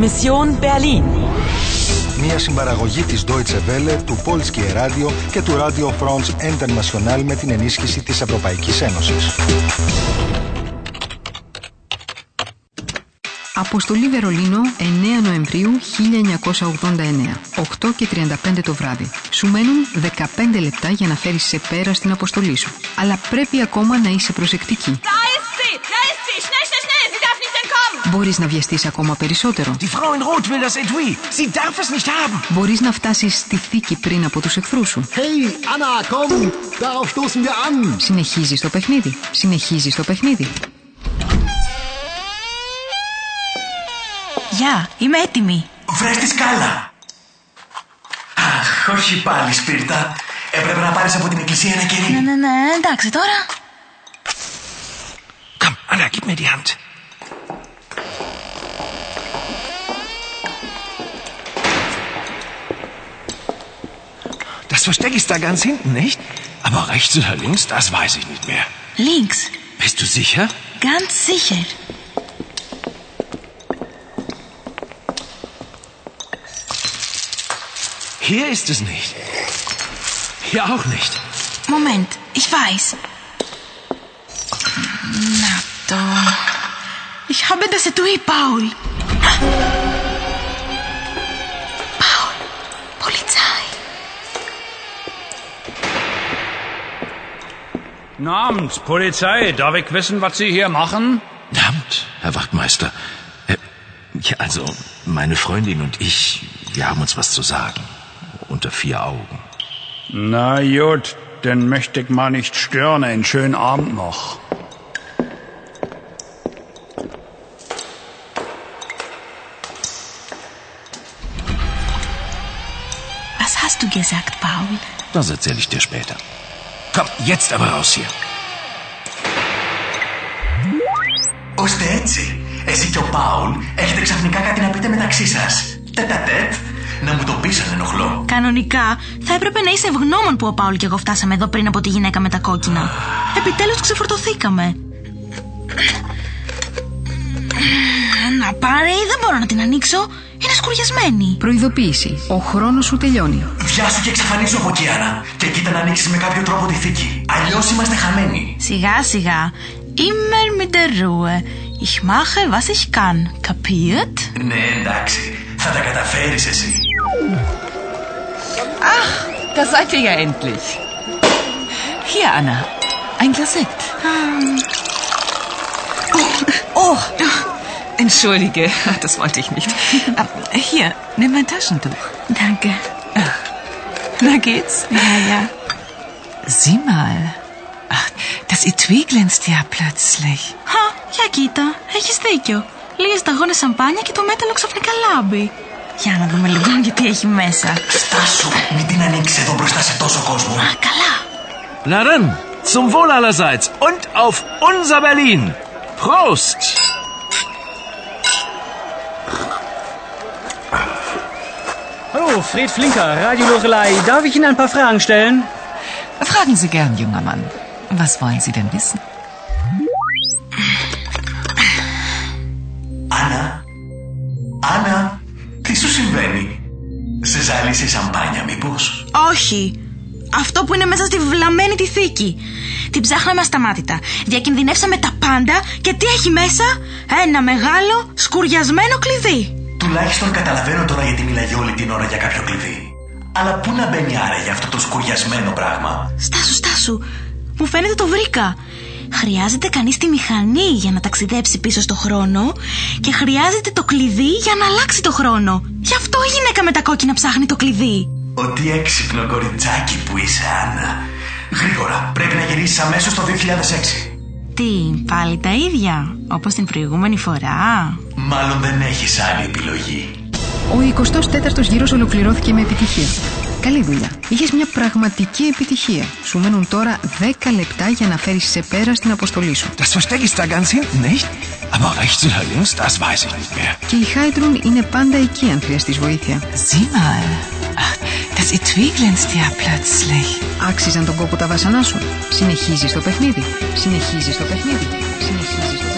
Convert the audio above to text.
Mission Berlin. Μια συμπαραγωγή της Deutsche Welle, του Polskie Radio και του Radio France International με την ενίσχυση της Ευρωπαϊκής Ένωσης. Αποστολή Βερολίνο 9 Νοεμβρίου 1989 8 και 35 το βράδυ Σου μένουν 15 λεπτά για να φέρεις σε πέρα στην αποστολή σου Αλλά πρέπει ακόμα να είσαι προσεκτική Μπορείς να βιαστείς ακόμα περισσότερο Die Frau in Rot will das Etui. Sie darf es nicht haben. Μπορείς να φτάσεις στη θήκη πριν από τους εχθρούς σου Hey, Anna, komm! Darauf stoßen wir an! Συνεχίζεις το παιχνίδι Συνεχίζεις το παιχνίδι Γεια, είμαι έτοιμη. Βρες τη σκάλα. Αχ, όχι πάλι, Σπίρτα. Έπρεπε να πάρεις από την εκκλησία ένα Ναι, κερί. ναι, ναι, εντάξει τώρα. Komm, Anna, gib mir die Hand. Das Versteck ist da ganz hinten, nicht? Aber rechts oder links, das weiß ich nicht mehr. Links, Bist du sicher? ganz sicher. Hier ist es nicht. Hier auch nicht. Moment, ich weiß. Na doch. Ich habe das Etui, Paul. Paul, Guten Abend, Polizei. Darf ich wissen, was Sie hier machen? Verdammt, Herr Wachtmeister. Äh, ja, also, meine Freundin und ich, wir haben uns was zu sagen. Unter vier Augen. Na gut, dann möchte ich mal nicht stören. Einen schönen Abend noch. Was hast du gesagt, Paul? Das erzähle ich dir später. Komm, jetzt aber raus hier. Ώστε έτσι, εσύ και ο Πάουλ έχετε ξαφνικά κάτι να πείτε μεταξύ σας. Τετατέτ, να μου το πεις αν ενοχλώ. Κανονικά θα έπρεπε να είσαι ευγνώμων που ο Πάουλ και εγώ φτάσαμε εδώ πριν από τη γυναίκα με τα κόκκινα. Επιτέλους ξεφορτωθήκαμε. Να πάρει, δεν μπορώ να την ανοίξω. Είναι σκουριασμένη. Προειδοποίηση Ο χρόνος σου τελειώνει Βιάσου και εξαφανίσου από εκεί, Άννα. Και κοίτα να ανοίξεις με κάποιο τρόπο τη θήκη. Αλλιώς είμαστε χαμένοι. Σιγά σιγά. Immer mit der Ruhe. Ich mache, was ich kann. Kapiert? Ναι, εντάξει. Θα τα καταφέρεις εσύ. Da seid ihr ja endlich. Hier, Anna. Ein Glas Sekt. Oh, entschuldige, das wollte ich nicht. Äh, Hier, nimm mein Taschentuch. Danke. Na geht's? Ja, ja. Sieh mal. Ach, das Etui glänzt ja plötzlich. Χα, για κοίτα. Έχεις δίκιο. Λίγες σταγόνες σαμπάνια και το μέταλλο ξαφνικά λάμπει. Για να δούμε λίγο γιατί έχει μέσα. Στάσου, μην την ανοίξεις εδώ μπροστά σε τόσο κόσμο. Α, καλά. Na dann, zum Wohl allerseits und auf unser Berlin. Prost! Hallo, Fred Flinker, Radio Lorelei. Darf ich Ihnen ein paar Fragen stellen? Fragen Sie gern, junger Mann. Was wollen Sie denn wissen? Άννα, Άννα, τι σου συμβαίνει; Σε ζάλισε η σαμπάνια μήπως; Όχι. Αυτό που είναι μέσα στη βλαμμένη τη θήκη. Την ψάχναμε ασταμάτητα. Διακινδυνεύσαμε τα πάντα και τι έχει μέσα; Ένα μεγάλο σκουριασμένο κλειδί. Τουλάχιστον καταλαβαίνω τώρα γιατί μιλάει όλη την ώρα για κάποιο κλειδί. Αλλά πού να μπαίνει άραγε αυτό το σκουριασμένο πράγμα; Στάσου, στάσου. Μου φαίνεται το βρήκα. Χρειάζεται κανείς τη μηχανή για να ταξιδέψει πίσω στο χρόνο και χρειάζεται το κλειδί για να αλλάξει το χρόνο. Γι' αυτό η γυναίκα με τα κόκκινα ψάχνει το κλειδί. Ότι έξυπνο κοριτσάκι που είσαι, Άννα. Γρήγορα, πρέπει να γυρίσεις αμέσως το 2006. Τι, πάλι τα ίδια, όπως την προηγούμενη φορά. Μάλλον δεν έχεις άλλη επιλογή. Ο 24ος γύρος ολοκληρώθηκε με επιτυχία. Καλή δουλειά. Είχες μια πραγματική επιτυχία. Σου μένουν τώρα 10 λεπτά για να φέρεις σε πέρα στην αποστολή σου. Das Versteck ist da ganz hinten, nicht? Aber rechts oder links, das weiß ich nicht mehr. Και η Χάιντρουν είναι πάντα εκεί αν χρειαστείς βοήθεια. Sieh mal. Ach, das Etui glänzt ja plötzlich. Άξιζαν τον κόπο τα βάσανά σου. Συνεχίζεις το παιχνίδι. Συνεχίζεις το παιχνίδι. Συνεχίζεις το παιχνίδι.